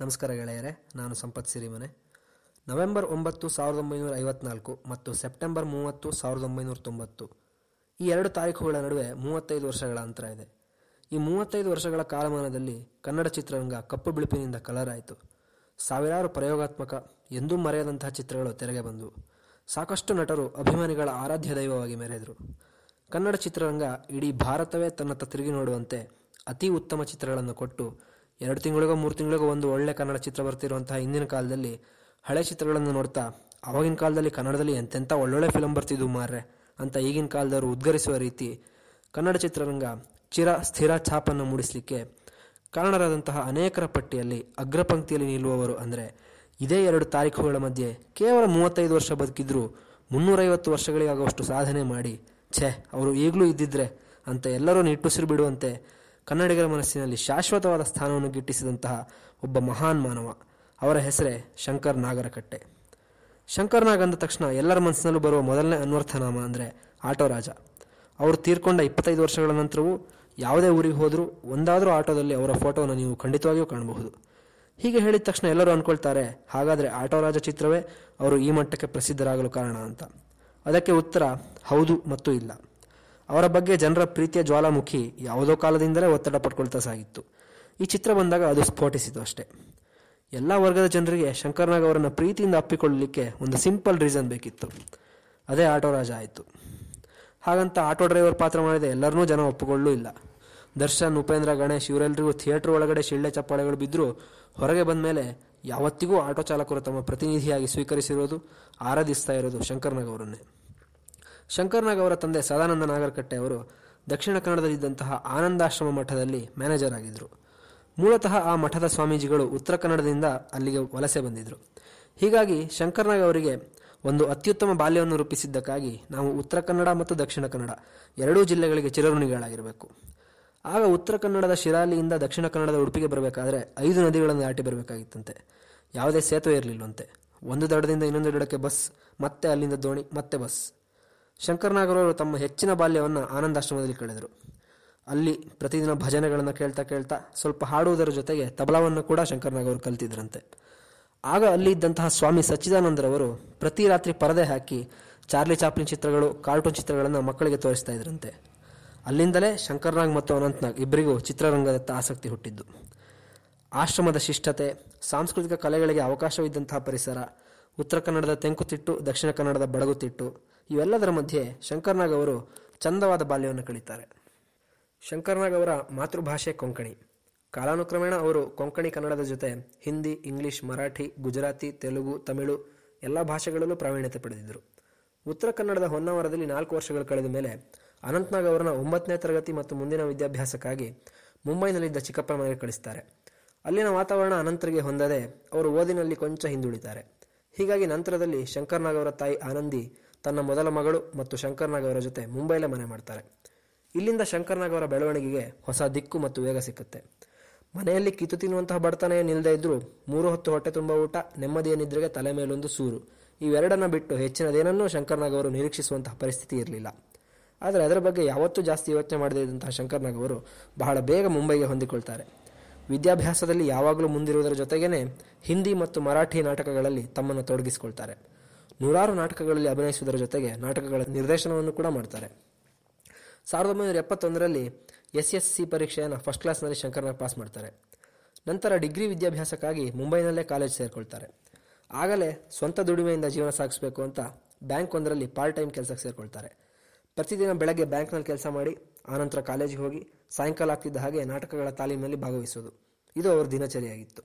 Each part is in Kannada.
ನಮಸ್ಕಾರ ಗೆಳೆಯರೆ, ನಾನು ಸಂಪತ್ ಸಿರಿಮನೆ. ನವೆಂಬರ್ ಒಂಬತ್ತು ಸಾವಿರದ ಒಂಬೈನೂರ ಐವತ್ನಾಲ್ಕು ಮತ್ತು ಸೆಪ್ಟೆಂಬರ್ ಮೂವತ್ತು ಸಾವಿರದ ಒಂಬೈನೂರ ತೊಂಬತ್ತು. ಈ ಎರಡು ತಾರೀಖುಗಳ ನಡುವೆ ಮೂವತ್ತೈದು ವರ್ಷಗಳ ಅಂತರ ಇದೆ. ಈ ಮೂವತ್ತೈದು ವರ್ಷಗಳ ಕಾಲಮಾನದಲ್ಲಿ ಕನ್ನಡ ಚಿತ್ರರಂಗ ಕಪ್ಪು ಬಿಳುಪಿನಿಂದ ಕಲರ್ ಆಯಿತು ಸಾವಿರಾರು ಪ್ರಯೋಗಾತ್ಮಕ, ಎಂದೂ ಮರೆಯದಂತಹ ಚಿತ್ರಗಳು ತೆರೆಗೆ ಬಂದವು. ಸಾಕಷ್ಟು ನಟರು ಅಭಿಮಾನಿಗಳ ಆರಾಧ್ಯ ದೈವವಾಗಿ ಮೆರೆದರು. ಕನ್ನಡ ಚಿತ್ರರಂಗ ಇಡೀ ಭಾರತವೇ ತನ್ನತ್ತ ತಿರುಗಿ ನೋಡುವಂತೆ ಅತಿ ಉತ್ತಮ ಚಿತ್ರಗಳನ್ನು ಕೊಟ್ಟು ಎರಡು ತಿಂಗಳಿಗೋ ಮೂರು ತಿಂಗಳಿಗೋ ಒಂದು ಒಳ್ಳೆ ಕನ್ನಡ ಚಿತ್ರ ಬರ್ತಿರುವಂತಹ ಹಿಂದಿನ ಕಾಲದಲ್ಲಿ ಹಳೆ ಚಿತ್ರಗಳನ್ನು ನೋಡ್ತಾ ಅವಾಗಿನ ಕಾಲದಲ್ಲಿ ಕನ್ನಡದಲ್ಲಿ ಎಂತೆಂಥ ಒಳ್ಳೊಳ್ಳೆ ಫಿಲಂ ಬರ್ತಿದ್ವು ಮಾರ್ರೆ ಅಂತ ಈಗಿನ ಕಾಲದವರು ಉದ್ಗರಿಸುವ ರೀತಿ ಕನ್ನಡ ಚಿತ್ರರಂಗ ಚಿರ ಸ್ಥಿರ ಛಾಪನ್ನು ಮೂಡಿಸಲಿಕ್ಕೆ ಕಾರಣರಾದಂತಹ ಅನೇಕರ ಪಟ್ಟಿಯಲ್ಲಿ ಅಗ್ರಪಂಕ್ತಿಯಲ್ಲಿ ನಿಲ್ಲುವವರು ಅಂದರೆ ಇದೇ ಎರಡು ತಾರೀಖುಗಳ ಮಧ್ಯೆ ಕೇವಲ ಮೂವತ್ತೈದು ವರ್ಷ ಬದುಕಿದ್ರು ಮುನ್ನೂರೈವತ್ತು ವರ್ಷಗಳಿಗಾಗುವಷ್ಟು ಸಾಧನೆ ಮಾಡಿ ಛೇ, ಅವರು ಈಗಲೂ ಇದ್ದಿದ್ರೆ ಅಂತ ಎಲ್ಲರೂ ನಿಟ್ಟುಸಿರು ಬಿಡುವಂತೆ ಕನ್ನಡಿಗರ ಮನಸ್ಸಿನಲ್ಲಿ ಶಾಶ್ವತವಾದ ಸ್ಥಾನವನ್ನು ಗಿಟ್ಟಿಸಿದಂತಹ ಒಬ್ಬ ಮಹಾನ್ ಮಾನವ. ಅವರ ಹೆಸರೇ ಶಂಕರ್ ನಾಗರಕಟ್ಟೆ. ಶಂಕರ್ ನಾಗ್ ಅಂದ ತಕ್ಷಣ ಎಲ್ಲರ ಮನಸ್ಸಿನಲ್ಲೂ ಬರುವ ಮೊದಲನೇ ಅನ್ವರ್ಥನಾಮ ಅಂದರೆ ಆಟೋ ರಾಜ ಅವರು ತೀರ್ಕೊಂಡ ಇಪ್ಪತ್ತೈದು ವರ್ಷಗಳ ನಂತರವೂ ಯಾವುದೇ ಊರಿಗೆ ಹೋದರೂ ಒಂದಾದರೂ ಆಟೋದಲ್ಲಿ ಅವರ ಫೋಟೋವನ್ನು ನೀವು ಖಂಡಿತವಾಗಿಯೂ ಕಾಣಬಹುದು. ಹೀಗೆ ಹೇಳಿದ ತಕ್ಷಣ ಎಲ್ಲರೂ ಅಂದ್ಕೊಳ್ತಾರೆ ಹಾಗಾದರೆ ಆಟೋ ರಾಜ ಚಿತ್ರವೇ ಅವರು ಈ ಮಟ್ಟಕ್ಕೆ ಪ್ರಸಿದ್ಧರಾಗಲು ಕಾರಣ ಅಂತ. ಅದಕ್ಕೆ ಉತ್ತರ, ಹೌದು ಮತ್ತು ಇಲ್ಲ. ಅವರ ಬಗ್ಗೆ ಜನರ ಪ್ರೀತಿಯ ಜ್ವಾಲಾಮುಖಿ ಯಾವುದೋ ಕಾಲದಿಂದಲೇ ಒತ್ತಡ ಪಟ್ಕೊಳ್ತಾ ಸಾಗಿತ್ತು. ಈ ಚಿತ್ರ ಬಂದಾಗ ಅದು ಸ್ಫೋಟಿಸಿತು ಅಷ್ಟೇ. ಎಲ್ಲ ವರ್ಗದ ಜನರಿಗೆ ಶಂಕರ್ನಾಗ್ ಅವರನ್ನು ಪ್ರೀತಿಯಿಂದ ಅಪ್ಪಿಕೊಳ್ಳಲಿಕ್ಕೆ ಒಂದು ಸಿಂಪಲ್ ರೀಸನ್ ಬೇಕಿತ್ತು. ಅದೇ ಆಟೋ ರಾಜ ಆಯಿತು. ಹಾಗಂತ ಆಟೋ ಡ್ರೈವರ್ ಪಾತ್ರ ಮಾಡಿದ ಎಲ್ಲರನ್ನೂ ಜನ ಒಪ್ಪಿಕೊಳ್ಳೂ ಇಲ್ಲ. ದರ್ಶನ್, ಉಪೇಂದ್ರ, ಗಣೇಶ್ ಇವರೆಲ್ಲರಿಗೂ ಥಿಯೇಟರ್ ಒಳಗಡೆ ಶಿಳ್ಳೆ ಚಪ್ಪಾಳೆಗಳು ಬಿದ್ದರೂ ಹೊರಗೆ ಬಂದ ಮೇಲೆ ಯಾವತ್ತಿಗೂ ಆಟೋ ಚಾಲಕರು ತಮ್ಮ ಪ್ರತಿನಿಧಿಯಾಗಿ ಸ್ವೀಕರಿಸಿರೋದು, ಆರಾಧಿಸ್ತಾ ಇರೋದು ಶಂಕರ್ನಾಗ್ ಅವರನ್ನೇ. ಶಂಕರ್ನಾಗ್ ಅವರ ತಂದೆ ಸದಾನಂದ ನಾಗರಕಟ್ಟೆ ಅವರು ದಕ್ಷಿಣ ಕನ್ನಡದಲ್ಲಿದ್ದಂತಹ ಆನಂದಾಶ್ರಮ ಮಠದಲ್ಲಿ ಮ್ಯಾನೇಜರ್ ಆಗಿದ್ದರು ಮೂಲತಃ ಆ ಮಠದ ಸ್ವಾಮೀಜಿಗಳು ಉತ್ತರ ಕನ್ನಡದಿಂದ ಅಲ್ಲಿಗೆ ವಲಸೆ ಬಂದಿದ್ದರು ಹೀಗಾಗಿ ಶಂಕರ್ನಾಗ್ ಅವರಿಗೆ ಒಂದು ಅತ್ಯುತ್ತಮ ಬಾಲ್ಯವನ್ನು ರೂಪಿಸಿದ್ದಕ್ಕಾಗಿ ನಾವು ಉತ್ತರ ಕನ್ನಡ ಮತ್ತು ದಕ್ಷಿಣ ಕನ್ನಡ ಎರಡೂ ಜಿಲ್ಲೆಗಳಿಗೆ ಚಿರಋಣಿಗಳಾಗಿರಬೇಕು. ಆಗ ಉತ್ತರ ಕನ್ನಡದ ಶಿರಾಲಿಯಿಂದ ದಕ್ಷಿಣ ಕನ್ನಡದ ಉಡುಪಿಗೆ ಬರಬೇಕಾದ್ರೆ ಐದು ನದಿಗಳನ್ನು ದಾಟಿ ಬರಬೇಕಾಗಿತ್ತಂತೆ. ಯಾವುದೇ ಸೇತುವೆ ಇರಲಿಲ್ಲಂತೆ. ಒಂದು ದಡದಿಂದ ಇನ್ನೊಂದು ದಡಕ್ಕೆ ಬಸ್, ಮತ್ತೆ ಅಲ್ಲಿಂದ ದೋಣಿ, ಮತ್ತೆ ಬಸ್. ಶಂಕರ್ನಾಗರವರು ತಮ್ಮ ಹೆಚ್ಚಿನ ಬಾಲ್ಯವನ್ನು ಆನಂದಾಶ್ರಮದಲ್ಲಿ ಕಳೆದರು. ಅಲ್ಲಿ ಪ್ರತಿದಿನ ಭಜನೆಗಳನ್ನು ಕೇಳ್ತಾ ಕೇಳ್ತಾ ಸ್ವಲ್ಪ ಹಾಡುವುದರ ಜೊತೆಗೆ ತಬಲವನ್ನು ಕೂಡ ಶಂಕರನಾಗವರು ಕಲಿತಿದ್ರಂತೆ. ಆಗ ಅಲ್ಲಿ ಇದ್ದಂತಹ ಸ್ವಾಮಿ ಸಚ್ಚಿದಾನಂದರವರು ಪ್ರತಿ ರಾತ್ರಿ ಪರದೆ ಹಾಕಿ ಚಾರ್ಲಿ ಚಾಪ್ಲಿನ್ ಚಿತ್ರಗಳು, ಕಾರ್ಟೂನ್ ಚಿತ್ರಗಳನ್ನು ಮಕ್ಕಳಿಗೆ ತೋರಿಸ್ತಾ ಇದ್ರಂತೆ. ಅಲ್ಲಿಂದಲೇ ಶಂಕರ್ನಾಗ್ ಮತ್ತು ಅನಂತ್ನಾಗ್ ಇಬ್ಬರಿಗೂ ಚಿತ್ರರಂಗದತ್ತ ಆಸಕ್ತಿ ಹುಟ್ಟಿದ್ದು. ಆಶ್ರಮದ ಶಿಷ್ಟತೆ, ಸಾಂಸ್ಕೃತಿಕ ಕಲೆಗಳಿಗೆ ಅವಕಾಶವಿದ್ದಂತಹ ಪರಿಸರ ಉತ್ತರ ಕನ್ನಡದ ತೆಂಕುತಿಟ್ಟು ದಕ್ಷಿಣ ಕನ್ನಡದ ಬಡಗುತಿಟ್ಟು ಇವೆಲ್ಲದರ ಮಧ್ಯೆ ಶಂಕರ್ನಾಗ್ ಅವರು ಚಂದವಾದ ಬಾಲ್ಯವನ್ನು ಕಳೀತಾರೆ. ಶಂಕರ್ನಾಗ್ ಅವರ ಮಾತೃಭಾಷೆ ಕೊಂಕಣಿ. ಕಾಲಾನುಕ್ರಮೇಣ ಅವರು ಕೊಂಕಣಿ ಕನ್ನಡದ ಜೊತೆ ಹಿಂದಿ, ಇಂಗ್ಲಿಷ್, ಮರಾಠಿ, ಗುಜರಾತಿ, ತೆಲುಗು, ತಮಿಳು ಎಲ್ಲ ಭಾಷೆಗಳಲ್ಲೂ ಪ್ರಾವೀಣ್ಯತೆ ಪಡೆದಿದ್ದರು. ಉತ್ತರ ಕನ್ನಡದ ಹೊನ್ನಾವರದಲ್ಲಿ ನಾಲ್ಕು ವರ್ಷಗಳು ಕಳೆದ ಮೇಲೆ ಅನಂತ್ನಾಗ್ ಅವರನ್ನ ಒಂಬತ್ತನೇ ತರಗತಿ ಮತ್ತು ಮುಂದಿನ ವಿದ್ಯಾಭ್ಯಾಸಕ್ಕಾಗಿ ಮುಂಬೈನಲ್ಲಿದ್ದ ಚಿಕ್ಕಪ್ಪನ ಮನೆಗೆ ಕಳಿಸ್ತಾರೆ. ಅಲ್ಲಿನ ವಾತಾವರಣ ಅನಂತರಿಗೆ ಹೊಂದದೆ ಅವರು ಓದಿನಲ್ಲಿ ಕೊಂಚ ಹಿಂದುಳಿತಾರೆ ಹೀಗಾಗಿ ನಂತರದಲ್ಲಿ ಶಂಕರ್ನಾಗ್ ಅವರ ತಾಯಿ ಆನಂದಿ ತನ್ನ ಮೊದಲ ಮಗಳು ಮತ್ತು ಶಂಕರ್ನಾಗ್ ಅವರ ಜೊತೆ ಮುಂಬೈಲೇ ಮನೆ ಮಾಡ್ತಾರೆ. ಇಲ್ಲಿಂದ ಶಂಕರ್ನಾಗ್ ಅವರ ಬೆಳವಣಿಗೆಗೆ ಹೊಸ ದಿಕ್ಕು ಮತ್ತು ವೇಗ ಸಿಕ್ಕುತ್ತೆ. ಮನೆಯಲ್ಲಿ ಕಿತ್ತು ತಿನ್ನುವಂತಹ ಬಡತನ ನಿಲ್ಲದೆ ಇದ್ರೂ ಮೂರು ಹೊತ್ತು ಹೊಟ್ಟೆ ತುಂಬ ಊಟ, ನೆಮ್ಮದಿಯ ನಿದ್ರೆಗೆ ತಲೆ ಮೇಲೊಂದು ಸೂರು. ಇವೆರಡನ್ನ ಬಿಟ್ಟು ಹೆಚ್ಚಿನದೇನನ್ನೂ ಶಂಕರ್ನಾಗ್ ಅವರು ನಿರೀಕ್ಷಿಸುವಂತಹ ಪರಿಸ್ಥಿತಿ ಇರಲಿಲ್ಲ. ಆದರೆ ಅದರ ಬಗ್ಗೆ ಯಾವತ್ತೂ ಜಾಸ್ತಿ ಯೋಚನೆ ಮಾಡದೇ ಇದ್ದಂತಹ ಶಂಕರ್ನಾಗ್ ಅವರು ಬಹಳ ಬೇಗ ಮುಂಬೈಗೆ ಹೊಂದಿಕೊಳ್ತಾರೆ. ವಿದ್ಯಾಭ್ಯಾಸದಲ್ಲಿ ಯಾವಾಗಲೂ ಮುಂದಿರುವುದರ ಜೊತೆಗೇನೆ ಹಿಂದಿ ಮತ್ತು ಮರಾಠಿ ನಾಟಕಗಳಲ್ಲಿ ತಮ್ಮನ್ನು ತೊಡಗಿಸಿಕೊಳ್ತಾರೆ. ನೂರಾರು ನಾಟಕಗಳಲ್ಲಿ ಅಭಿನಯಿಸುವುದರ ಜೊತೆಗೆ ನಾಟಕಗಳ ನಿರ್ದೇಶನವನ್ನು ಕೂಡ ಮಾಡ್ತಾರೆ. ಸಾವಿರದ ಒಂಬೈನೂರ ಎಪ್ಪತ್ತೊಂದರಲ್ಲಿ ಎಸ್ ಎಸ್ ಸಿ ಪರೀಕ್ಷೆಯನ್ನು ಫಸ್ಟ್ ಕ್ಲಾಸ್ನಲ್ಲಿ ಶಂಕರ್ನಾಗ್ ಪಾಸ್ ಮಾಡ್ತಾರೆ. ನಂತರ ಡಿಗ್ರಿ ವಿದ್ಯಾಭ್ಯಾಸಕ್ಕಾಗಿ ಮುಂಬೈನಲ್ಲೇ ಕಾಲೇಜ್ ಸೇರಿಕೊಳ್ತಾರೆ. ಆಗಲೇ ಸ್ವಂತ ದುಡಿಮೆಯಿಂದ ಜೀವನ ಸಾಗಿಸಬೇಕು ಅಂತ ಬ್ಯಾಂಕ್ ಒಂದರಲ್ಲಿ ಪಾರ್ಟ್ ಟೈಮ್ ಕೆಲಸಕ್ಕೆ ಸೇರಿಕೊಳ್ತಾರೆ. ಪ್ರತಿದಿನ ಬೆಳಗ್ಗೆ ಬ್ಯಾಂಕ್ನಲ್ಲಿ ಕೆಲಸ ಮಾಡಿ ಆನಂತರ ಕಾಲೇಜಿಗೆ ಹೋಗಿ ಸಾಯಂಕಾಲ ಆಗ್ತಿದ್ದ ಹಾಗೆ ನಾಟಕಗಳ ತಾಲೀಮಿನಲ್ಲಿ ಭಾಗವಹಿಸೋದು ಇದು ಅವರ ದಿನಚರಿಯಾಗಿತ್ತು.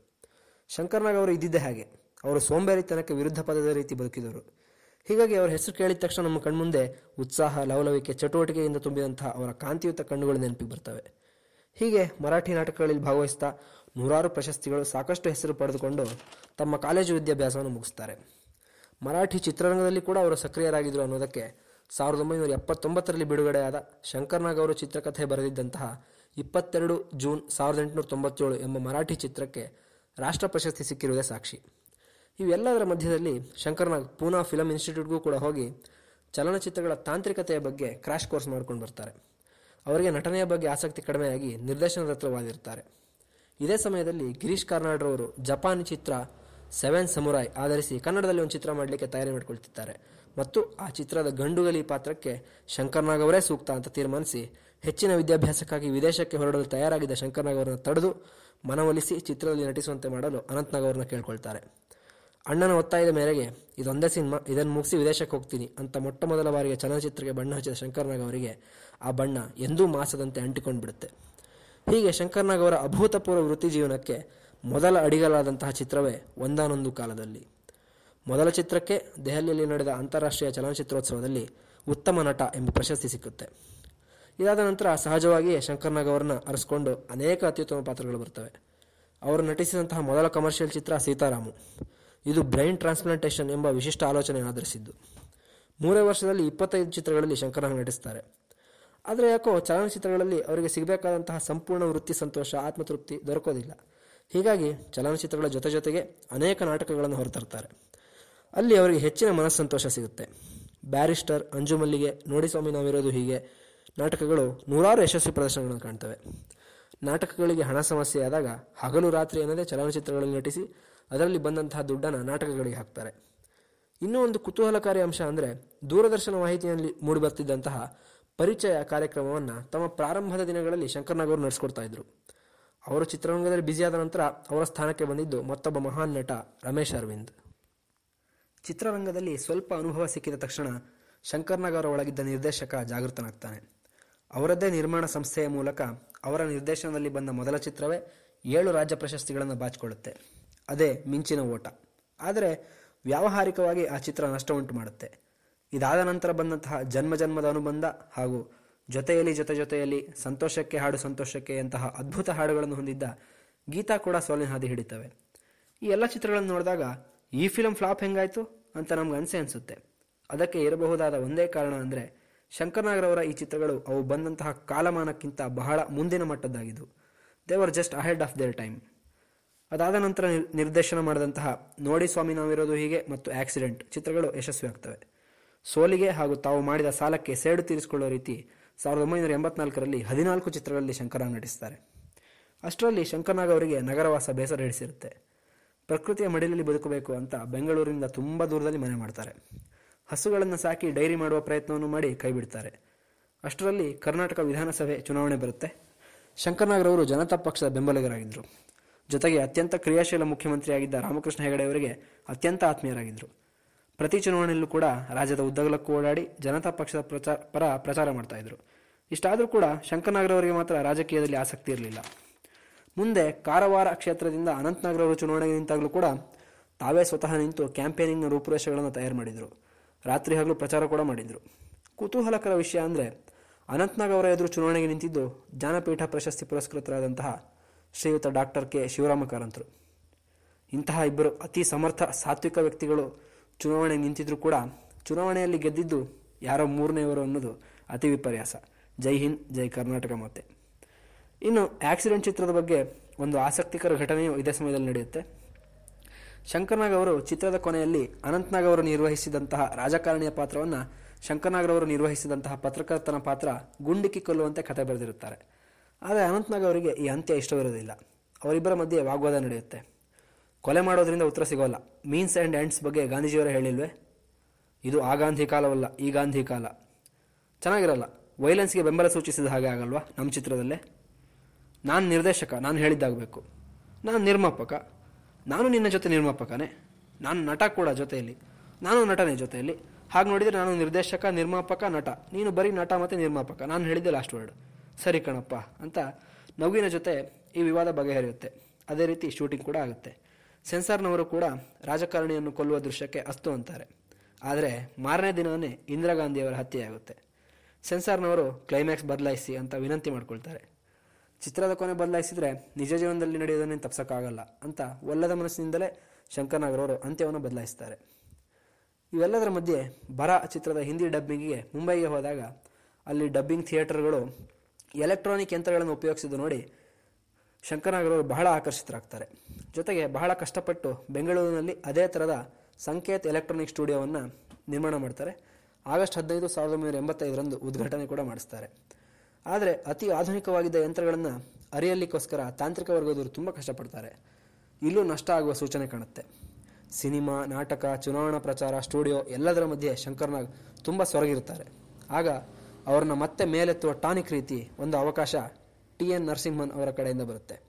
ಶಂಕರ್ನಾಗ್ ಅವರು ಇದ್ದಿದ್ದ ಹಾಗೆ. ಅವರು ಸೋಂಬೇರಿತನಕ್ಕೆ ವಿರುದ್ಧ ಪದದ ರೀತಿ ಬದುಕಿದವರು ಹೀಗಾಗಿ ಅವರ ಹೆಸರು ಕೇಳಿದ ತಕ್ಷಣ ನಮ್ಮ ಕಣ್ಮುಂದೆ ಉತ್ಸಾಹ, ಲವಲವಿಕೆ, ಚಟುವಟಿಕೆಯಿಂದ ತುಂಬಿದಂತಹ ಅವರ ಕಾಂತಿಯುತ ಕಣ್ಣುಗಳು ನೆನಪಿಗೆ ಬರ್ತವೆ. ಹೀಗೆ ಮರಾಠಿ ನಾಟಕಗಳಲ್ಲಿ ಭಾಗವಹಿಸ್ತಾ ನೂರಾರು ಪ್ರಶಸ್ತಿಗಳು ಸಾಕಷ್ಟು ಹೆಸರು ಪಡೆದುಕೊಂಡು ತಮ್ಮ ಕಾಲೇಜು ವಿದ್ಯಾಭ್ಯಾಸವನ್ನು ಮುಗಿಸ್ತಾರೆ. ಮರಾಠಿ ಚಿತ್ರರಂಗದಲ್ಲಿ ಕೂಡ ಅವರು ಸಕ್ರಿಯರಾಗಿದ್ದರು ಅನ್ನೋದಕ್ಕೆ ಸಾವಿರದ ಒಂಬೈನೂರ ಎಪ್ಪತ್ತೊಂಬತ್ತರಲ್ಲಿ ಬಿಡುಗಡೆಯಾದ ಶಂಕರ್ನಾಗ್ ಅವರು ಚಿತ್ರಕಥೆ ಬರೆದಿದ್ದಂತಹ ಇಪ್ಪತ್ತೆರಡು ಜೂನ್ ಸಾವಿರದ ಎಂಟುನೂರ ತೊಂಬತ್ತೇಳು ಎಂಬ ಮರಾಠಿ ಚಿತ್ರಕ್ಕೆ ರಾಷ್ಟ್ರ ಪ್ರಶಸ್ತಿ ಸಿಕ್ಕಿರುವುದೇ ಸಾಕ್ಷಿ. ಇವೆಲ್ಲದರ ಮಧ್ಯದಲ್ಲಿ ಶಂಕರ್ನಾಗ್ ಪೂನಾ ಫಿಲಂ ಇನ್ಸ್ಟಿಟ್ಯೂಟ್ಗೂ ಕೂಡ ಹೋಗಿ ಚಲನಚಿತ್ರಗಳ ತಾಂತ್ರಿಕತೆಯ ಬಗ್ಗೆ ಕ್ರಾಶ್ ಕೋರ್ಸ್ ಮಾಡ್ಕೊಂಡು ಬರ್ತಾರೆ. ಅವರಿಗೆ ನಟನೆಯ ಬಗ್ಗೆ ಆಸಕ್ತಿ ಕಡಿಮೆಯಾಗಿ ನಿರ್ದೇಶನದ ಹತ್ರ ಇದೇ ಸಮಯದಲ್ಲಿ ಗಿರೀಶ್ ಕಾರ್ನಾಡ್ರವರು ಜಪಾನ್ ಚಿತ್ರ ಸೆವೆನ್ ಸಮುರಾಯ್ ಆಧರಿಸಿ ಕನ್ನಡದಲ್ಲಿ ಒಂದು ಚಿತ್ರ ಮಾಡಲಿಕ್ಕೆ ತಯಾರಿ ಮಾಡಿಕೊಳ್ತಿದ್ದಾರೆ. ಮತ್ತು ಆ ಚಿತ್ರದ ಗಂಡುಗಲಿ ಪಾತ್ರಕ್ಕೆ ಶಂಕರ್ನಾಗ್ ಅವರೇ ಸೂಕ್ತ ಅಂತ ತೀರ್ಮಾನಿಸಿ ಹೆಚ್ಚಿನ ವಿದ್ಯಾಭ್ಯಾಸಕ್ಕಾಗಿ ವಿದೇಶಕ್ಕೆ ಹೊರಡಲು ತಯಾರಾಗಿದ್ದ ಶಂಕರ್ನಾಗ್ ಅವರನ್ನು ತಡೆದು ಮನವೊಲಿಸಿ ಚಿತ್ರದಲ್ಲಿ ನಟಿಸುವಂತೆ ಮಾಡಲು ಅನಂತ್ನಾಗ್ ಅವರನ್ನು ಕೇಳ್ಕೊಳ್ತಾರೆ. ಅಣ್ಣನ ಒತ್ತಾಯದ ಮೇರೆಗೆ ಇದೊಂದೇ ಸಿನಿಮಾ, ಇದನ್ನು ಮುಗಿಸಿ ವಿದೇಶಕ್ಕೆ ಹೋಗ್ತೀನಿ ಅಂತ ಮೊಟ್ಟ ಮೊದಲ ಬಾರಿಗೆ ಚಲನಚಿತ್ರಕ್ಕೆ ಬಣ್ಣ ಹಚ್ಚಿದ ಶಂಕರ್ನಾಗ್ ಅವರಿಗೆ ಆ ಬಣ್ಣ ಎಂದೂ ಮಾಸದಂತೆ ಅಂಟಿಕೊಂಡು ಬಿಡುತ್ತೆ ಹೀಗೆ ಶಂಕರ್ನಾಗ್ ಅವರ ಅಭೂತಪೂರ್ವ ವೃತ್ತಿ ಜೀವನಕ್ಕೆ ಮೊದಲ ಅಡಿಗಲಾದಂತಹ ಚಿತ್ರವೇ ಒಂದಾನೊಂದು ಕಾಲದಲ್ಲಿ. ಮೊದಲ ಚಿತ್ರಕ್ಕೆ ದೆಹಲಿಯಲ್ಲಿ ನಡೆದ ಅಂತಾರಾಷ್ಟ್ರೀಯ ಚಲನಚಿತ್ರೋತ್ಸವದಲ್ಲಿ ಉತ್ತಮ ನಟ ಎಂಬ ಪ್ರಶಸ್ತಿ ಸಿಕ್ಕುತ್ತೆ. ಇದಾದ ನಂತರ ಸಹಜವಾಗಿಯೇ ಶಂಕರ್ನಾಗ್ ಅವರನ್ನ ಅರಸ್ಕೊಂಡು ಅನೇಕ ಅತ್ಯುತ್ತಮ ಪಾತ್ರಗಳು ಬರ್ತವೆ. ಅವರು ನಟಿಸಿದಂತಹ ಮೊದಲ ಕಮರ್ಷಿಯಲ್ ಚಿತ್ರ ಸೀತಾರಾಮು. ಇದು ಬ್ರೈನ್ ಟ್ರಾನ್ಸ್ಪ್ಲಾಂಟೇಷನ್ ಎಂಬ ವಿಶಿಷ್ಟ ಆಲೋಚನೆ ಆಧರಿಸಿದ್ದು. ಮೂರೇ ವರ್ಷದಲ್ಲಿ ಇಪ್ಪತ್ತೈದು ಚಿತ್ರಗಳಲ್ಲಿ ಶಂಕರ್ನಾಗ್ ನಟಿಸ್ತಾರೆ. ಆದರೆ ಯಾಕೋ ಚಲನಚಿತ್ರಗಳಲ್ಲಿ ಅವರಿಗೆ ಸಿಗಬೇಕಾದಂತಹ ಸಂಪೂರ್ಣ ವೃತ್ತಿ ಸಂತೋಷ, ಆತ್ಮತೃಪ್ತಿ ದೊರಕೋದಿಲ್ಲ. ಹೀಗಾಗಿ ಚಲನಚಿತ್ರಗಳ ಜೊತೆ ಜೊತೆಗೆ ಅನೇಕ ನಾಟಕಗಳನ್ನು ಹೊರತರ್ತಾರೆ ಅಲ್ಲಿ ಅವರಿಗೆ ಹೆಚ್ಚಿನ ಮನಸ್ಸಂತೋಷ ಸಿಗುತ್ತೆ. ಬ್ಯಾರಿಸ್ಟರ್ ಅಂಜುಮಲ್ಲಿಗೆ ನೋಡಿ ಸ್ವಾಮಿ ನಾವಿರೋದು ಹೀಗೆ. ನಾಟಕಗಳು ನೂರಾರು ಯಶಸ್ವಿ ಪ್ರದರ್ಶನಗಳನ್ನು ಕಾಣ್ತವೆ. ನಾಟಕಗಳಿಗೆ ಹಣ ಸಮಸ್ಯೆ ಆದಾಗ ಹಗಲು ರಾತ್ರಿ ಅನ್ನದೇ ಚಲನಚಿತ್ರಗಳಲ್ಲಿ ನಟಿಸಿ ಅದರಲ್ಲಿ ಬಂದಂತಹ ದುಡ್ಡನ್ನು ನಾಟಕಗಳಿಗೆ ಹಾಕ್ತಾರೆ. ಇನ್ನೂ ಒಂದು ಕುತೂಹಲಕಾರಿ ಅಂಶ ಅಂದರೆ ದೂರದರ್ಶನ ಮಾಹಿತಿಯಲ್ಲಿ ಮೂಡಿಬರ್ತಿದ್ದಂತಹ ಪರಿಚಯ ಕಾರ್ಯಕ್ರಮವನ್ನು ತಮ್ಮ ಪ್ರಾರಂಭದ ದಿನಗಳಲ್ಲಿ ಶಂಕರ್ನಾಗ್ ಅವರು ನಡೆಸ್ಕೊಡ್ತಾ ಇದ್ರು. ಅವರು ಚಿತ್ರರಂಗದಲ್ಲಿ ಬ್ಯುಸಿಯಾದ ನಂತರ ಅವರ ಸ್ಥಾನಕ್ಕೆ ಬಂದಿದ್ದು ಮತ್ತೊಬ್ಬ ಮಹಾನ್ ನಟ ರಮೇಶ್ ಅರವಿಂದ್. ಚಿತ್ರರಂಗದಲ್ಲಿ ಸ್ವಲ್ಪ ಅನುಭವ ಸಿಕ್ಕಿದ ತಕ್ಷಣ ಶಂಕರ್ನಗರ ಒಳಗಿದ್ದ ನಿರ್ದೇಶಕ ಜಾಗೃತನಾಗ್ತಾನೆ. ಅವರದ್ದೇ ನಿರ್ಮಾಣ ಸಂಸ್ಥೆಯ ಮೂಲಕ ಅವರ ನಿರ್ದೇಶನದಲ್ಲಿ ಬಂದ ಮೊದಲ ಚಿತ್ರವೇ ಏಳು ರಾಜ್ಯ ಪ್ರಶಸ್ತಿಗಳನ್ನು ಬಾಚಿಕೊಳ್ಳುತ್ತೆ. ಅದೇ ಮಿಂಚಿನ ಓಟ. ಆದರೆ ವ್ಯಾವಹಾರಿಕವಾಗಿ ಆ ಚಿತ್ರ ನಷ್ಟ ಉಂಟು ಮಾಡುತ್ತೆ. ಇದಾದ ನಂತರ ಬಂದಂತಹ ಜನ್ಮ ಜನ್ಮದ ಅನುಬಂಧ ಹಾಗೂ ಜೊತೆಯಲ್ಲಿ ಜೊತೆ ಜೊತೆಯಲ್ಲಿ ಸಂತೋಷಕ್ಕೆ ಹಾಡು ಸಂತೋಷಕ್ಕೆ ಅಂತಹ ಅದ್ಭುತ ಹಾಡುಗಳನ್ನು ಹೊಂದಿದ್ದ ಗೀತಾ ಕೂಡ ಸೋಲಿನ ಹಾದಿ ಹಿಡಿತವೆ. ಈ ಎಲ್ಲ ಚಿತ್ರಗಳನ್ನು ನೋಡಿದಾಗ ಈ ಫಿಲಮ್ ಫ್ಲಾಪ್ ಹೆಂಗಾಯ್ತು ಅಂತ ನಮ್ಗೆ ಅನಿಸೆ ಅನಿಸುತ್ತೆ. ಅದಕ್ಕೆ ಇರಬಹುದಾದ ಒಂದೇ ಕಾರಣ ಅಂದರೆ, ಶಂಕರ್ನಾಗ್ರವರ ಈ ಚಿತ್ರಗಳು ಅವು ಬಂದಂತಹ ಕಾಲಮಾನಕ್ಕಿಂತ ಬಹಳ ಮುಂದಿನ ಮಟ್ಟದ್ದಾಗಿದ್ದು. They were just ahead of their time ಅದಾದ ನಂತರ ನಿರ್- ನಿರ್ದೇಶನ ಮಾಡಿದಂತಹ ನೋಡಿ ಸ್ವಾಮಿ ನಾವಿರೋದು ಹೀಗೆ ಮತ್ತು ಆಕ್ಸಿಡೆಂಟ್ ಚಿತ್ರಗಳು ಯಶಸ್ವಿ ಆಗ್ತವೆ. ಸೋಲಿಗೆ ಹಾಗೂ ತಾವು ಮಾಡಿದ ಸಾಲಕ್ಕೆ ಸೇಡು ತೀರಿಸಿಕೊಳ್ಳುವ ರೀತಿ ಸಾವಿರದ ಒಂಬೈನೂರ ಎಂಬತ್ನಾಲ್ಕರಲ್ಲಿ ಹದಿನಾಲ್ಕು ಚಿತ್ರಗಳಲ್ಲಿ ಶಂಕರಾಗ್ ನಟಿಸ್ತಾರೆ. ಅಷ್ಟರಲ್ಲಿ ಶಂಕರ್ನಾಗ್ ಅವರಿಗೆ ನಗರವಾಸ ಬೇಸರ ಹಿಡಿಸಿರುತ್ತೆ ಪ್ರಕೃತಿಯ ಮಡಿಲಲ್ಲಿ ಬದುಕಬೇಕು ಅಂತ ಬೆಂಗಳೂರಿನಿಂದ ತುಂಬ ದೂರದಲ್ಲಿ ಮನೆ ಮಾಡ್ತಾರೆ. ಹಸುಗಳನ್ನು ಸಾಕಿ ಡೈರಿ ಮಾಡುವ ಪ್ರಯತ್ನವನ್ನು ಮಾಡಿ ಕೈಬಿಡ್ತಾರೆ. ಅಷ್ಟರಲ್ಲಿ ಕರ್ನಾಟಕ ವಿಧಾನಸಭೆ ಚುನಾವಣೆ ಬರುತ್ತೆ. ಶಂಕರ್ನಾಗ್ರವರು ಜನತಾ ಪಕ್ಷದ ಬೆಂಬಲಿಗರಾಗಿದ್ದರು ಜೊತೆಗೆ ಅತ್ಯಂತ ಕ್ರಿಯಾಶೀಲ ಮುಖ್ಯಮಂತ್ರಿಯಾಗಿದ್ದ ರಾಮಕೃಷ್ಣ ಹೆಗಡೆ ಅವರಿಗೆ ಅತ್ಯಂತ ಆತ್ಮೀಯರಾಗಿದ್ದರು ಪ್ರತಿ ಚುನಾವಣೆಯಲ್ಲೂ ಕೂಡ ರಾಜ್ಯದ ಉದ್ದಗಲಕ್ಕೂ ಓಡಾಡಿ ಜನತಾ ಪಕ್ಷದ ಪ್ರಚಾರ ಪರ ಪ್ರಚಾರ ಮಾಡ್ತಾ ಇದ್ರು. ಇಷ್ಟಾದರೂ ಕೂಡ ಶಂಕರ್ನಾಗ್ರವರಿಗೆ ಮಾತ್ರ ರಾಜಕೀಯದಲ್ಲಿ ಆಸಕ್ತಿ ಇರಲಿಲ್ಲ. ಮುಂದೆ ಕಾರವಾರ ಕ್ಷೇತ್ರದಿಂದ ಅನಂತನಾಗ್ರವರು ಚುನಾವಣೆಗೆ ನಿಂತಾಗಲೂ ಕೂಡ ತಾವೇ ಸ್ವತಃ ನಿಂತು ಕ್ಯಾಂಪೇನಿಂಗ್ನ ರೂಪುರೇಷೆಗಳನ್ನು ತಯಾರು ಮಾಡಿದರು. ರಾತ್ರಿ ಹಗಲು ಪ್ರಚಾರ ಕೂಡ ಮಾಡಿದರು. ಕುತೂಹಲಕರ ವಿಷಯ ಅಂದರೆ ಅನಂತನಾಗ್ ಅವರ ಎದುರು ಚುನಾವಣೆಗೆ ನಿಂತಿದ್ದು ಜ್ಞಾನಪೀಠ ಪ್ರಶಸ್ತಿ ಪುರಸ್ಕೃತರಾದಂತಹ ಶ್ರೀಯುತ ಡಾಕ್ಟರ್ ಕೆ ಶಿವರಾಮ ಕಾರಂತರು. ಇಂತಹ ಇಬ್ಬರು ಅತಿ ಸಮರ್ಥ ಸಾತ್ವಿಕ ವ್ಯಕ್ತಿಗಳು ಚುನಾವಣೆಗೆ ನಿಂತಿದ್ರು ಕೂಡ ಚುನಾವಣೆಯಲ್ಲಿ ಗೆದ್ದಿದ್ದು ಯಾರೋ ಮೂರನೆಯವರು ಅನ್ನೋದು ಅತಿ ವಿಪರ್ಯಾಸ. ಜೈ ಹಿಂದ್, ಜೈ ಕರ್ನಾಟಕ ಮಾತೆ ಇನ್ನು ಆಕ್ಸಿಡೆಂಟ್ ಚಿತ್ರದ ಬಗ್ಗೆ ಒಂದು ಆಸಕ್ತಿಕರ ಘಟನೆಯು ಇದೇ ಸಮಯದಲ್ಲಿ ನಡೆಯುತ್ತೆ. ಶಂಕರ್ನಾಗ್ ಅವರು ಚಿತ್ರದ ಕೊನೆಯಲ್ಲಿ ಅನಂತ್ನಾಗ್ ಅವರು ನಿರ್ವಹಿಸಿದಂತಹ ರಾಜಕಾರಣಿಯ ಪಾತ್ರವನ್ನು ಶಂಕರ್ನಾಗ್ ಅವರು ನಿರ್ವಹಿಸಿದಂತಹ ಪತ್ರಕರ್ತನ ಪಾತ್ರ ಗುಂಡಿಕ್ಕಿ ಕೊಲ್ಲುವಂತೆ ಕತೆ ಬರೆದಿರುತ್ತಾರೆ. ಆದರೆ ಅನಂತ್ನಾಗ್ ಅವರಿಗೆ ಈ ಅಂತ್ಯ ಇಷ್ಟವಿರೋದಿಲ್ಲ ಅವರಿಬ್ಬರ ಮಧ್ಯೆ ವಾಗ್ವಾದ ನಡೆಯುತ್ತೆ. ಕೊಲೆ ಮಾಡೋದ್ರಿಂದ ಉತ್ತರ ಸಿಗೋಲ್ಲ. ಮೀನ್ಸ್ ಆ್ಯಂಡ್ ಎಂಡ್ಸ್ ಬಗ್ಗೆ ಗಾಂಧೀಜಿಯವರು ಹೇಳಿಲ್ವೇ? ಇದು ಆ ಗಾಂಧಿ ಕಾಲವಲ್ಲ, ಈ ಗಾಂಧಿ ಕಾಲ. ಚೆನ್ನಾಗಿರಲ್ಲ. ವೈಲೆನ್ಸ್ಗೆ ಬೆಂಬಲ ಸೂಚಿಸಿದ ಹಾಗೆ ಆಗಲ್ವಾ ನಮ್ಮ ಚಿತ್ರದಲ್ಲೇ? ನಾನು ನಿರ್ದೇಶಕ, ನಾನು ಹೇಳಿದ್ದಾಗಬೇಕು. ನಾನು ನಿರ್ಮಾಪಕ, ನಾನು ನಿನ್ನ ಜೊತೆ ನಿರ್ಮಾಪಕನೇ. ನಾನು ನಟ ಕೂಡ ಜೊತೆಯಲ್ಲಿ. ನಾನು ನಟನೇ ಜೊತೆಯಲ್ಲಿ. ಹಾಗೆ ನೋಡಿದರೆ ನಾನು ನಿರ್ದೇಶಕ, ನಿರ್ಮಾಪಕ, ನಟ. ನೀನು ಬರೀ ನಟ ಮತ್ತು ನಿರ್ಮಾಪಕ. ನಾನು ಹೇಳಿದ್ದೆ ಲಾಸ್ಟ್ ವರ್ಡ್ ಸರಿ ಕಣಪ್ಪ ಅಂತ ನಗುವಿನ ಜೊತೆ ಈ ವಿವಾದ ಬಗೆಹರಿಯುತ್ತೆ. ಅದೇ ರೀತಿ ಶೂಟಿಂಗ್ ಕೂಡ ಆಗುತ್ತೆ. ಸೆನ್ಸಾರ್ನವರು ಕೂಡ ರಾಜಕಾರಣಿಯನ್ನು ಕೊಲ್ಲುವ ದೃಶ್ಯಕ್ಕೆ ಅಸ್ತು ಅಂತಾರೆ. ಆದರೆ ಮಾರನೇ ದಿನವೇ ಇಂದಿರಾ ಗಾಂಧಿಯವರ ಹತ್ಯೆಯಾಗುತ್ತೆ. ಸೆನ್ಸಾರ್ನವರು ಕ್ಲೈಮ್ಯಾಕ್ಸ್ ಬದಲಾಯಿಸಿ ಅಂತ ವಿನಂತಿ ಮಾಡ್ಕೊಳ್ತಾರೆ. ಚಿತ್ರದ ಕೊನೆ ಬದಲಾಯಿಸಿದ್ರೆ ನಿಜ ಜೀವನದಲ್ಲಿ ನಡೆಯೋದನ್ನು ತಪ್ಸೋಕ್ಕಾಗಲ್ಲ ಅಂತ ಒಲ್ಲದ ಮನಸ್ಸಿನಿಂದಲೇ ಶಂಕರ್ನಾಗ್ರವರು ಅಂತ್ಯವನ್ನು ಬದಲಾಯಿಸ್ತಾರೆ. ಇವೆಲ್ಲದರ ಮಧ್ಯೆ ಬರ ಚಿತ್ರದ ಹಿಂದಿ ಡಬ್ಬಿಂಗಿಗೆ ಮುಂಬೈಗೆ ಹೋದಾಗ ಅಲ್ಲಿ ಡಬ್ಬಿಂಗ್ ಥಿಯೇಟರ್ಗಳು ಎಲೆಕ್ಟ್ರಾನಿಕ್ ಯಂತ್ರಗಳನ್ನು ಉಪಯೋಗಿಸಿದ್ದು ನೋಡಿ ಶಂಕರ್ನಾಗ್ರವರು ಬಹಳ ಆಕರ್ಷಿತರಾಗ್ತಾರೆ. ಜೊತೆಗೆ ಬಹಳ ಕಷ್ಟಪಟ್ಟು ಬೆಂಗಳೂರಿನಲ್ಲಿ ಅದೇ ಥರದ ಸಂಕೇತ್ ಎಲೆಕ್ಟ್ರಾನಿಕ್ ಸ್ಟುಡಿಯೋವನ್ನು ನಿರ್ಮಾಣ ಮಾಡ್ತಾರೆ. ಆಗಸ್ಟ್ ಹದಿನೈದು ಸಾವಿರದ ಒಂಬೈನೂರ ಎಂಬತ್ತೈದರಂದು ಉದ್ಘಾಟನೆ ಕೂಡ ಮಾಡಿಸ್ತಾರೆ. ಆದರೆ ಅತಿ ಆಧುನಿಕವಾಗಿದ್ದ ಯಂತ್ರಗಳನ್ನು ಅರಿಯಲಿಕ್ಕೋಸ್ಕರ ತಾಂತ್ರಿಕ ವರ್ಗದವರು ತುಂಬ ಕಷ್ಟಪಡ್ತಾರೆ. ಇಲ್ಲೂ ನಷ್ಟ ಆಗುವ ಸೂಚನೆ ಕಾಣುತ್ತೆ. ಸಿನಿಮಾ, ನಾಟಕ, ಚುನಾವಣಾ ಪ್ರಚಾರ, ಸ್ಟುಡಿಯೋ ಎಲ್ಲದರ ಮಧ್ಯೆ ಶಂಕರ್ನಾಗ್ ತುಂಬ ಸೊರಗಿರುತ್ತಾರೆ. ಆಗ ಅವರನ್ನ ಮತ್ತೆ ಮೇಲೆತ್ತುವ ಟಾನಿಕ್ ರೀತಿ ಒಂದು ಅವಕಾಶ ಟಿ ಎನ್ ನರಸಿಂಹನ್ ಅವರ ಕಡೆಯಿಂದ ಬರುತ್ತೆ.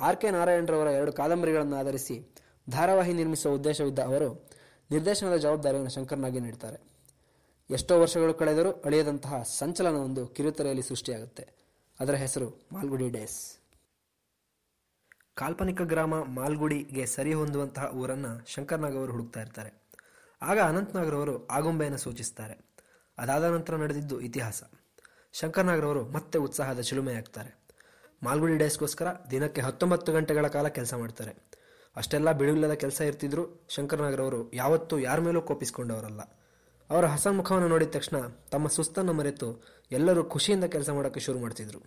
ಆರ್ ಕೆ ನಾರಾಯಣರವರ ಎರಡು ಕಾದಂಬರಿಗಳನ್ನು ಆಧರಿಸಿ ಧಾರಾವಾಹಿ ನಿರ್ಮಿಸುವ ಉದ್ದೇಶವಿದ್ದ ಅವರು ನಿರ್ದೇಶನದ ಜವಾಬ್ದಾರಿಯನ್ನು ಶಂಕರ್ನಾಗಿ ನೀಡ್ತಾರೆ. ಎಷ್ಟೋ ವರ್ಷಗಳು ಕಳೆದರೂ ಅಳೆಯದಂತಹ ಸಂಚಲನ ಒಂದು ಕಿರುತೆರೆಯಲ್ಲಿ ಸೃಷ್ಟಿಯಾಗುತ್ತೆ. ಅದರ ಹೆಸರು ಮಾಲ್ಗುಡಿ ಡೇಸ್. ಕಾಲ್ಪನಿಕ ಗ್ರಾಮ ಮಾಲ್ಗುಡಿಗೆ ಸರಿ ಹೊಂದುವಂತಹ ಊರನ್ನು ಶಂಕರ್ನಾಗ್ ಅವರು ಹುಡುಕ್ತಾ ಇರ್ತಾರೆ. ಆಗ ಅನಂತನಾಗ್ರವರು ಆಗುಂಬೆಯನ್ನು ಸೂಚಿಸ್ತಾರೆ. ಅದಾದ ನಂತರ ನಡೆದಿದ್ದು ಇತಿಹಾಸ. ಶಂಕರ್ನಾಗ್ರವರು ಮತ್ತೆ ಉತ್ಸಾಹದ ಚಿಲುಮೆಯಾಗ್ತಾರೆ. ಮಾಲ್ಗುಡಿ ಡೇಸ್ಗೋಸ್ಕರ ದಿನಕ್ಕೆ ಹತ್ತೊಂಬತ್ತು ಗಂಟೆಗಳ ಕಾಲ ಕೆಲಸ ಮಾಡ್ತಾರೆ. ಅಷ್ಟೆಲ್ಲ ಬಿಡುವಿಲ್ಲದ ಕೆಲಸ ಇರ್ತಿದ್ರು ಶಂಕರ್ನಾಗ್ರವರು ಯಾವತ್ತೂ ಯಾರ ಮೇಲೂ ಕೋಪಿಸಿಕೊಂಡವರಲ್ಲ. ಅವರ ಹಸನ್ಮುಖವನ್ನು ನೋಡಿದ ತಕ್ಷಣ ತಮ್ಮ ಸುಸ್ತನ್ನು ಮರೆತು ಎಲ್ಲರೂ ಖುಷಿಯಿಂದ ಕೆಲಸ ಮಾಡೋಕ್ಕೆ ಶುರು ಮಾಡ್ತಿದ್ರು.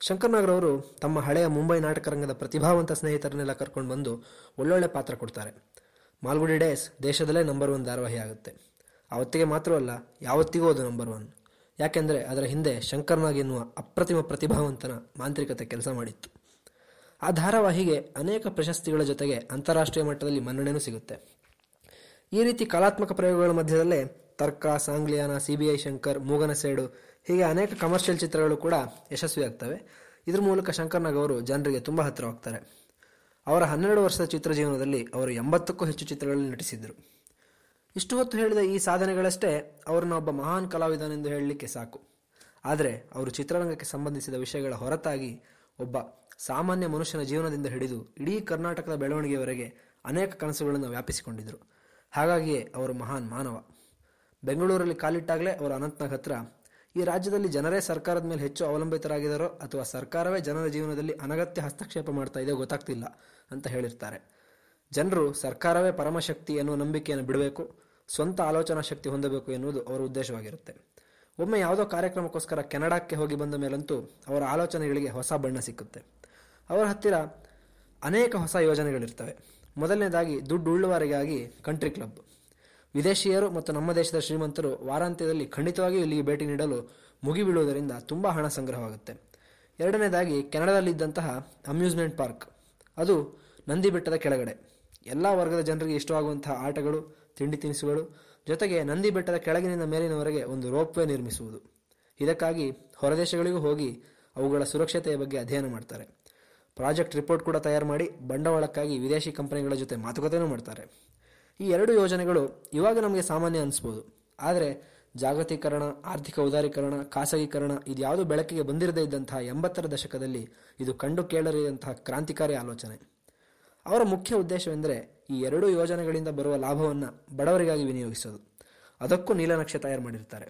ಶಂಕರ್ನಾಗ್ರವರು ತಮ್ಮ ಹಳೆಯ ಮುಂಬೈ ನಾಟಕ ರಂಗದ ಪ್ರತಿಭಾವಂತ ಸ್ನೇಹಿತರನ್ನೆಲ್ಲ ಕರ್ಕೊಂಡು ಬಂದು ಒಳ್ಳೊಳ್ಳೆ ಪಾತ್ರ ಕೊಡ್ತಾರೆ. ಮಾಲ್ಗುಡಿ ಡೇಸ್ ದೇಶದಲ್ಲೇ ನಂಬರ್ ಒನ್ ಧಾರಾವಾಹಿ ಆಗುತ್ತೆ. ಅವತ್ತಿಗೆ ಮಾತ್ರವಲ್ಲ ಯಾವತ್ತಿಗೂ ಅದು ನಂಬರ್ ಒನ್ ಯಾಕೆಂದರೆ ಅದರ ಹಿಂದೆ ಶಂಕರ್ನಾಗ್ ಎನ್ನುವ ಅಪ್ರತಿಮ ಪ್ರತಿಭಾವಂತನ ಮಾಂತ್ರಿಕತೆ ಕೆಲಸ ಮಾಡಿತ್ತು. ಆ ಧಾರಾವಾಹಿಗೆ ಅನೇಕ ಪ್ರಶಸ್ತಿಗಳ ಜೊತೆಗೆ ಅಂತಾರಾಷ್ಟ್ರೀಯ ಮಟ್ಟದಲ್ಲಿ ಮನ್ನಣೆನೂ ಸಿಗುತ್ತೆ. ಈ ರೀತಿ ಕಲಾತ್ಮಕ ಪ್ರಯೋಗಗಳ ಮಧ್ಯದಲ್ಲೇ Tarka, Sangliana, C B I Shankar, ಮೂಗನ ಸೇಡು ಹೀಗೆ ಅನೇಕ ಕಮರ್ಷಿಯಲ್ ಚಿತ್ರಗಳು ಕೂಡ ಯಶಸ್ವಿಯಾಗ್ತವೆ. ಇದ್ರ ಮೂಲಕ ಶಂಕರ್ನಾಗ್ ಅವರು ಜನರಿಗೆ ತುಂಬ ಹತ್ತಿರವಾಗ್ತಾರೆ. ಅವರ ಹನ್ನೆರಡು ವರ್ಷದ ಚಿತ್ರ ಜೀವನದಲ್ಲಿ ಅವರು ಎಂಬತ್ತಕ್ಕೂ ಹೆಚ್ಚು ಚಿತ್ರಗಳಲ್ಲಿ ನಟಿಸಿದರು ಇಷ್ಟು ಹೊತ್ತು ಹೇಳಿದ ಈ ಸಾಧನೆಗಳಷ್ಟೇ ಅವರನ್ನ ಒಬ್ಬ ಮಹಾನ್ ಕಲಾವಿದನೆಂದು ಹೇಳಲಿಕ್ಕೆ ಸಾಕು. ಆದರೆ ಅವರು ಚಿತ್ರರಂಗಕ್ಕೆ ಸಂಬಂಧಿಸಿದ ವಿಷಯಗಳ ಹೊರತಾಗಿ ಒಬ್ಬ ಸಾಮಾನ್ಯ ಮನುಷ್ಯನ ಜೀವನದಿಂದ ಹಿಡಿದು ಇಡೀ ಕರ್ನಾಟಕದ ಬೆಳವಣಿಗೆಯವರೆಗೆ ಅನೇಕ ಕನಸುಗಳನ್ನು ವ್ಯಾಪಿಸಿಕೊಂಡಿದ್ದರು ಹಾಗಾಗಿಯೇ ಅವರು ಮಹಾನ್ ಮಾನವ. ಬೆಂಗಳೂರಲ್ಲಿ ಕಾಲಿಟ್ಟಾಗಲೇ ಅವರು ಅನಂತನಾಗ್ ಹತ್ರ, ಈ ರಾಜ್ಯದಲ್ಲಿ ಜನರೇ ಸರ್ಕಾರದ ಮೇಲೆ ಹೆಚ್ಚು ಅವಲಂಬಿತರಾಗಿದ್ದಾರೋ ಅಥವಾ ಸರ್ಕಾರವೇ ಜನರ ಜೀವನದಲ್ಲಿ ಅನಗತ್ಯ ಹಸ್ತಕ್ಷೇಪ ಮಾಡ್ತಾ ಇದೆಯೋ ಗೊತ್ತಾಗ್ತಿಲ್ಲ ಅಂತ ಹೇಳಿರ್ತಾರೆ. ಜನರು ಸರ್ಕಾರವೇ ಪರಮಶಕ್ತಿ ಎನ್ನುವ ನಂಬಿಕೆಯನ್ನು ಬಿಡಬೇಕು, ಸ್ವಂತ ಆಲೋಚನಾ ಶಕ್ತಿ ಹೊಂದಬೇಕು ಎನ್ನುವುದು ಅವರ ಉದ್ದೇಶವಾಗಿರುತ್ತೆ. ಒಮ್ಮೆ ಯಾವುದೋ ಕಾರ್ಯಕ್ರಮಕ್ಕೋಸ್ಕರ ಕೆನಡಾಕ್ಕೆ ಹೋಗಿ ಬಂದ ಮೇಲಂತೂ ಅವರ ಆಲೋಚನೆಗಳಿಗೆ ಹೊಸ ಬಣ್ಣ ಸಿಕ್ಕುತ್ತೆ. ಅವರ ಹತ್ತಿರ ಅನೇಕ ಹೊಸ ಯೋಜನೆಗಳಿರ್ತವೆ. ಮೊದಲನೇದಾಗಿ ದುಡ್ಡು ಉಳ್ಳುವರಿಗಾಗಿ ಕಂಟ್ರಿ ಕ್ಲಬ್ ವಿದೇಶಿಯರು ಮತ್ತು ನಮ್ಮ ದೇಶದ ಶ್ರೀಮಂತರು ವಾರಾಂತ್ಯದಲ್ಲಿ ಖಂಡಿತವಾಗಿಯೂ ಇಲ್ಲಿಗೆ ಭೇಟಿ ನೀಡಲು ಮುಗಿಬೀಳುವುದರಿಂದ ತುಂಬ ಹಣ ಸಂಗ್ರಹವಾಗುತ್ತೆ. ಎರಡನೇದಾಗಿ, ಕೆನಡಾದಲ್ಲಿದ್ದಂತಹ ಅಮ್ಯೂಸ್ಮೆಂಟ್ ಪಾರ್ಕ್. ಅದು ನಂದಿ ಬೆಟ್ಟದ ಕೆಳಗಡೆ. ಎಲ್ಲ ವರ್ಗದ ಜನರಿಗೆ ಇಷ್ಟವಾಗುವಂತಹ ಆಟಗಳು, ತಿಂಡಿ ತಿನಿಸುಗಳು, ಜೊತೆಗೆ ನಂದಿ ಬೆಟ್ಟದ ಕೆಳಗಿನಿಂದ ಮೇಲಿನವರೆಗೆ ಒಂದು ರೋಪ್ವೇ ನಿರ್ಮಿಸುವುದು. ಇದಕ್ಕಾಗಿ ಹೊರದೇಶಗಳಿಗೂ ಹೋಗಿ ಅವುಗಳ ಸುರಕ್ಷತೆಯ ಬಗ್ಗೆ ಅಧ್ಯಯನ ಮಾಡ್ತಾರೆ. ಪ್ರಾಜೆಕ್ಟ್ ರಿಪೋರ್ಟ್ ಕೂಡ ತಯಾರು ಮಾಡಿ ಬಂಡವಾಳಕ್ಕಾಗಿ ವಿದೇಶಿ ಕಂಪನಿಗಳ ಜೊತೆ ಮಾತುಕತೆಯೂ ಮಾಡ್ತಾರೆ. ಈ ಎರಡು ಯೋಜನೆಗಳು ಇವಾಗ ನಮಗೆ ಸಾಮಾನ್ಯ ಅನಿಸ್ಬೋದು. ಆದರೆ ಜಾಗತೀಕರಣ, ಆರ್ಥಿಕ ಉದಾರೀಕರಣ, ಖಾಸಗೀಕರಣ ಇದ್ಯಾವುದು ಬೆಳಕಿಗೆ ಬಂದಿರದೇ ಇದ್ದಂತಹ ಎಂಬತ್ತರ ದಶಕದಲ್ಲಿ ಇದು ಕಂಡು ಕೇಳರಿದಂತಹ ಕ್ರಾಂತಿಕಾರಿ ಆಲೋಚನೆ. ಅವರ ಮುಖ್ಯ ಉದ್ದೇಶವೆಂದರೆ ಈ ಎರಡೂ ಯೋಜನೆಗಳಿಂದ ಬರುವ ಲಾಭವನ್ನು ಬಡವರಿಗಾಗಿ ವಿನಿಯೋಗಿಸೋದು. ಅದಕ್ಕೂ ನೀಲನಕ್ಷೆ ತಯಾರು ಮಾಡಿರ್ತಾರೆ.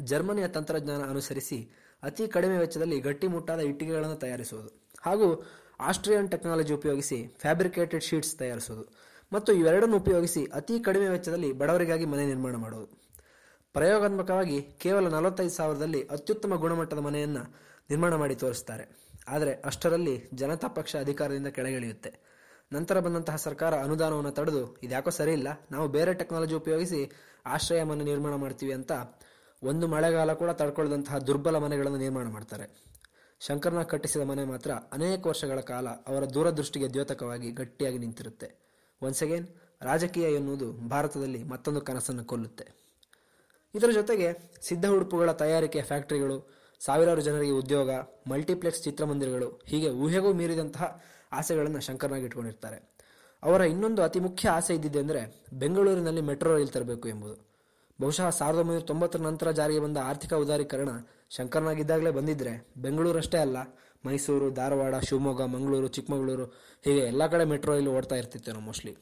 ಜರ್ಮನಿಯ ತಂತ್ರಜ್ಞಾನ ಅನುಸರಿಸಿ ಅತಿ ಕಡಿಮೆ ವೆಚ್ಚದಲ್ಲಿ ಗಟ್ಟಿಮುಟ್ಟಾದ ಇಟ್ಟಿಗೆಗಳನ್ನು ತಯಾರಿಸುವುದು ಹಾಗೂ ಆಸ್ಟ್ರಿಯನ್ ಟೆಕ್ನಾಲಜಿ ಉಪಯೋಗಿಸಿ ಫ್ಯಾಬ್ರಿಕೇಟೆಡ್ ಶೀಟ್ಸ್ ತಯಾರಿಸುವುದು ಮತ್ತು ಇವೆರಡನ್ನು ಉಪಯೋಗಿಸಿ ಅತಿ ಕಡಿಮೆ ವೆಚ್ಚದಲ್ಲಿ ಬಡವರಿಗಾಗಿ ಮನೆ ನಿರ್ಮಾಣ ಮಾಡುವುದು. ಪ್ರಯೋಗಾತ್ಮಕವಾಗಿ ಕೇವಲ ನಲವತ್ತೈದು ಸಾವಿರದಲ್ಲಿ ಅತ್ಯುತ್ತಮ ಗುಣಮಟ್ಟದ ಮನೆಯನ್ನು ನಿರ್ಮಾಣ ಮಾಡಿ ತೋರಿಸ್ತಾರೆ. ಆದರೆ ಅಷ್ಟರಲ್ಲಿ ಜನತಾ ಪಕ್ಷ ಅಧಿಕಾರದಿಂದ ಕೆಳಗಿಳಿಯುತ್ತೆ. ನಂತರ ಬಂದಂತಹ ಸರ್ಕಾರ ಅನುದಾನವನ್ನು ತಡೆದು, ಇದ್ಯಾಕೋ ಸರಿ ಇಲ್ಲ ನಾವು ಬೇರೆ ಟೆಕ್ನಾಲಜಿ ಉಪಯೋಗಿಸಿ ಆಶ್ರಯ ಮನೆ ನಿರ್ಮಾಣ ಮಾಡ್ತೀವಿ ಅಂತ ಒಂದು ಮಳೆಗಾಲ ಕೂಡ ತಡ್ಕೊಳ್ಳದಂತಹ ದುರ್ಬಲ ಮನೆಗಳನ್ನು ನಿರ್ಮಾಣ ಮಾಡ್ತಾರೆ. ಶಂಕರ್ನಾಗ್ ಕಟ್ಟಿಸಿದ ಮನೆ ಮಾತ್ರ ಅನೇಕ ವರ್ಷಗಳ ಕಾಲ ಅವರ ದೂರದೃಷ್ಟಿಗೆ ದ್ಯೋತಕವಾಗಿ ಗಟ್ಟಿಯಾಗಿ ನಿಂತಿರುತ್ತೆ. ಒನ್ಸ್ ಅಗೇನ್ ರಾಜಕೀಯ ಎನ್ನುವುದು ಭಾರತದಲ್ಲಿ ಮತ್ತೊಂದು ಕನಸನ್ನು ಕೊಲ್ಲುತ್ತೆ. ಇದರ ಜೊತೆಗೆ ಸಿದ್ಧ ಉಡುಪುಗಳ ತಯಾರಿಕೆಯ ಫ್ಯಾಕ್ಟರಿಗಳು, ಸಾವಿರಾರು ಜನರಿಗೆ ಉದ್ಯೋಗ, ಮಲ್ಟಿಪ್ಲೆಕ್ಸ್ ಚಿತ್ರಮಂದಿರಗಳು, ಹೀಗೆ ಊಹೆಗೂ ಮೀರಿದಂತಹ ಆಸೆಗಳನ್ನು ಶಂಕರ್ನಾಗಿ ಇಟ್ಕೊಂಡಿರ್ತಾರೆ. ಅವರ ಇನ್ನೊಂದು ಅತಿ ಮುಖ್ಯ ಆಸೆ ಇದ್ದಿದ್ದೆಂದರೆ ಬೆಂಗಳೂರಿನಲ್ಲಿ ಮೆಟ್ರೋ ರೈಲ್ ತರಬೇಕು ಎಂಬುದು. ಬಹುಶಃ ಸಾವಿರದ ಒಂಬೈನೂರ ತೊಂಬತ್ತರ ನಂತರ ಜಾರಿಗೆ ಬಂದ ಆರ್ಥಿಕ ಉದಾರೀಕರಣ ಶಂಕರ್ನಾಗಿದ್ದಾಗಲೇ ಬಂದಿದ್ದರೆ ಬೆಂಗಳೂರಷ್ಟೇ ಅಲ್ಲ ಮೈಸೂರು, ಧಾರವಾಡ, ಶಿವಮೊಗ್ಗ, ಮಂಗಳೂರು, ಚಿಕ್ಕಮಗಳೂರು, ಹೀಗೆ ಎಲ್ಲ ಕಡೆ ಮೆಟ್ರೋ ಇಲ್ಲಿ ಓಡ್ತಾ ಇರ್ತಿತ್ತೇನೋ ಮೋಸ್ಟ್ಲಿ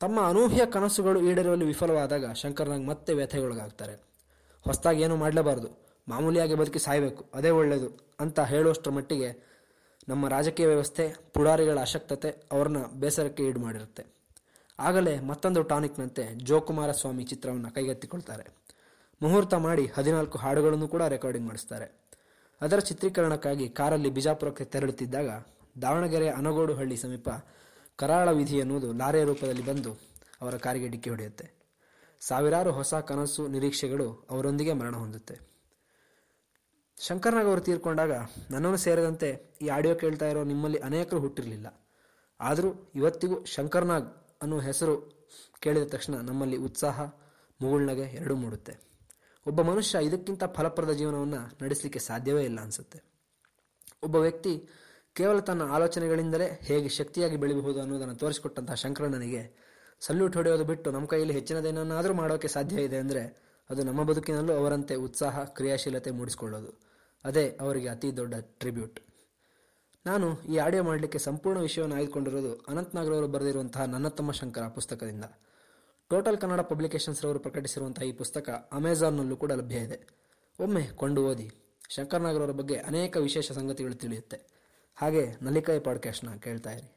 ತಮ್ಮ ಅನೂಹ್ಯ ಕನಸುಗಳು ಈಡೇರುವಲ್ಲಿ ವಿಫಲವಾದಾಗ ಶಂಕರ್ನಾಗ್ ಮತ್ತೆ ವ್ಯಥೆಗೊಳಗಾಗ್ತಾರೆ. ಹೊಸದಾಗಿ ಏನೂ ಮಾಡಲೇಬಾರದು. ಮಾಮೂಲಿಯಾಗಿ ಬದುಕಿ ಸಾಯಬೇಕು. ಅದೇ ಒಳ್ಳೆಯದು ಅಂತ ಹೇಳುವಷ್ಟರ ಮಟ್ಟಿಗೆ ನಮ್ಮ ರಾಜಕೀಯ ವ್ಯವಸ್ಥೆ, ಪುಡಾರಿಗಳ ಅಶಕ್ತತೆ ಅವ್ರನ್ನ ಬೇಸರಕ್ಕೆ ಈಡು ಮಾಡಿರುತ್ತೆ. ಆಗಲೇ ಮತ್ತೊಂದು ಟಾನಿಕ್ನಂತೆ ಜೋಕುಮಾರ ಸ್ವಾಮಿ ಚಿತ್ರವನ್ನು ಕೈಗೆತ್ತಿಕೊಳ್ತಾರೆ. ಮುಹೂರ್ತ ಮಾಡಿ ಹದಿನಾಲ್ಕು ಹಾಡುಗಳನ್ನು ಕೂಡ ರೆಕಾರ್ಡಿಂಗ್ ಮಾಡಿಸ್ತಾರೆ. ಅದರ ಚಿತ್ರೀಕರಣಕ್ಕಾಗಿ ಕಾರಲ್ಲಿ ಬಿಜಾಪುರಕ್ಕೆ ತೆರಳುತ್ತಿದ್ದಾಗ ದಾವಣಗೆರೆ ಅನಗೋಡು ಹಳ್ಳಿ ಸಮೀಪ ಕರಾಳ ವಿಧಿ ಎನ್ನುವುದು ಲಾರಿಯ ರೂಪದಲ್ಲಿ ಬಂದು ಅವರ ಕಾರಿಗೆ ಡಿಕ್ಕಿ ಹೊಡೆಯುತ್ತೆ. ಸಾವಿರಾರು ಹೊಸ ಕನಸು ನಿರೀಕ್ಷೆಗಳು ಅವರೊಂದಿಗೆ ಮರಣ ಹೊಂದುತ್ತೆ. ಶಂಕರ್ನಾಗ್ ಅವರು ತೀರ್ಕೊಂಡಾಗ ನನ್ನನ್ನು ಸೇರಿದಂತೆ ಈ ಆಡಿಯೋ ಕೇಳ್ತಾ ಇರೋ ನಿಮ್ಮಲ್ಲಿ ಅನೇಕರು ಹುಟ್ಟಿರಲಿಲ್ಲ. ಆದರೂ ಇವತ್ತಿಗೂ ಶಂಕರ್ನಾಗ್ ಅನ್ನೋ ಹೆಸರು ಕೇಳಿದ ತಕ್ಷಣ ನಮ್ಮಲ್ಲಿ ಉತ್ಸಾಹ, ಮುಗುಳ್ನಗೆ ಎರಡೂ ಮೂಡುತ್ತೆ. ಒಬ್ಬ ಮನುಷ್ಯ ಇದಕ್ಕಿಂತ ಫಲಪ್ರದ ಜೀವನವನ್ನು ನಡೆಸಲಿಕ್ಕೆ ಸಾಧ್ಯವೇ ಇಲ್ಲ ಅನಿಸುತ್ತೆ. ಒಬ್ಬ ವ್ಯಕ್ತಿ ಕೇವಲ ತನ್ನ ಆಲೋಚನೆಗಳಿಂದಲೇ ಹೇಗೆ ಶಕ್ತಿಯಾಗಿ ಬೆಳೆಯಬಹುದು ಅನ್ನೋದನ್ನು ತೋರಿಸಿಕೊಟ್ಟಂತಹ ಶಂಕರಣ್ಣನಿಗೆ ಸಲ್ಯೂಟ್ ಹೊಡೆಯೋದು ಬಿಟ್ಟು ನಮ್ಮ ಕೈಯಲ್ಲಿ ಹೆಚ್ಚಿನದೇನನ್ನಾದರೂ ಮಾಡೋಕ್ಕೆ ಸಾಧ್ಯ ಇದೆ ಅಂದರೆ ಅದು ನಮ್ಮ ಬದುಕಿನಲ್ಲೂ ಅವರಂತೆ ಉತ್ಸಾಹ, ಕ್ರಿಯಾಶೀಲತೆ ಮೂಡಿಸಿಕೊಳ್ಳೋದು. ಅದೇ ಅವರಿಗೆ ಅತಿ ದೊಡ್ಡ ಟ್ರಿಬ್ಯೂಟ್. ನಾನು ಈ ಆಡಿಯೋ ಮಾಡಲಿಕ್ಕೆ ಸಂಪೂರ್ಣ ವಿಷಯವನ್ನು ಆಯ್ದುಕೊಂಡಿರೋದು ಅನಂತ್ನಾಗ್ರವರು ಬರೆದಿರುವಂತಹ ನನ್ನ ತಮ್ಮ ಶಂಕರ ಪುಸ್ತಕದಿಂದ. ಟೋಟಲ್ ಕನ್ನಡ ಪಬ್ಲಿಕೇಶನ್ಸ್ ರವರು ಪ್ರಕಟಿಸಿರುವಂತಹ ಈ ಪುಸ್ತಕ ಅಮೆಝಾನ್ನಲ್ಲೂ ಕೂಡ ಲಭ್ಯ ಇದೆ. ಒಮ್ಮೆ ಕೊಂಡು ಓದಿ ಶಂಕರ್ನಾಗ್ರವರ ಬಗ್ಗೆ ಅನೇಕ ವಿಶೇಷ ಸಂಗತಿಗಳು ತಿಳಿಯುತ್ತೆ. ಹಾಗೆ ನಲಿಕಾಯಿ ಪಾಡ್ಕಾಸ್ಟ್ನ ಕೇಳ್ತಾ ಇರಿ.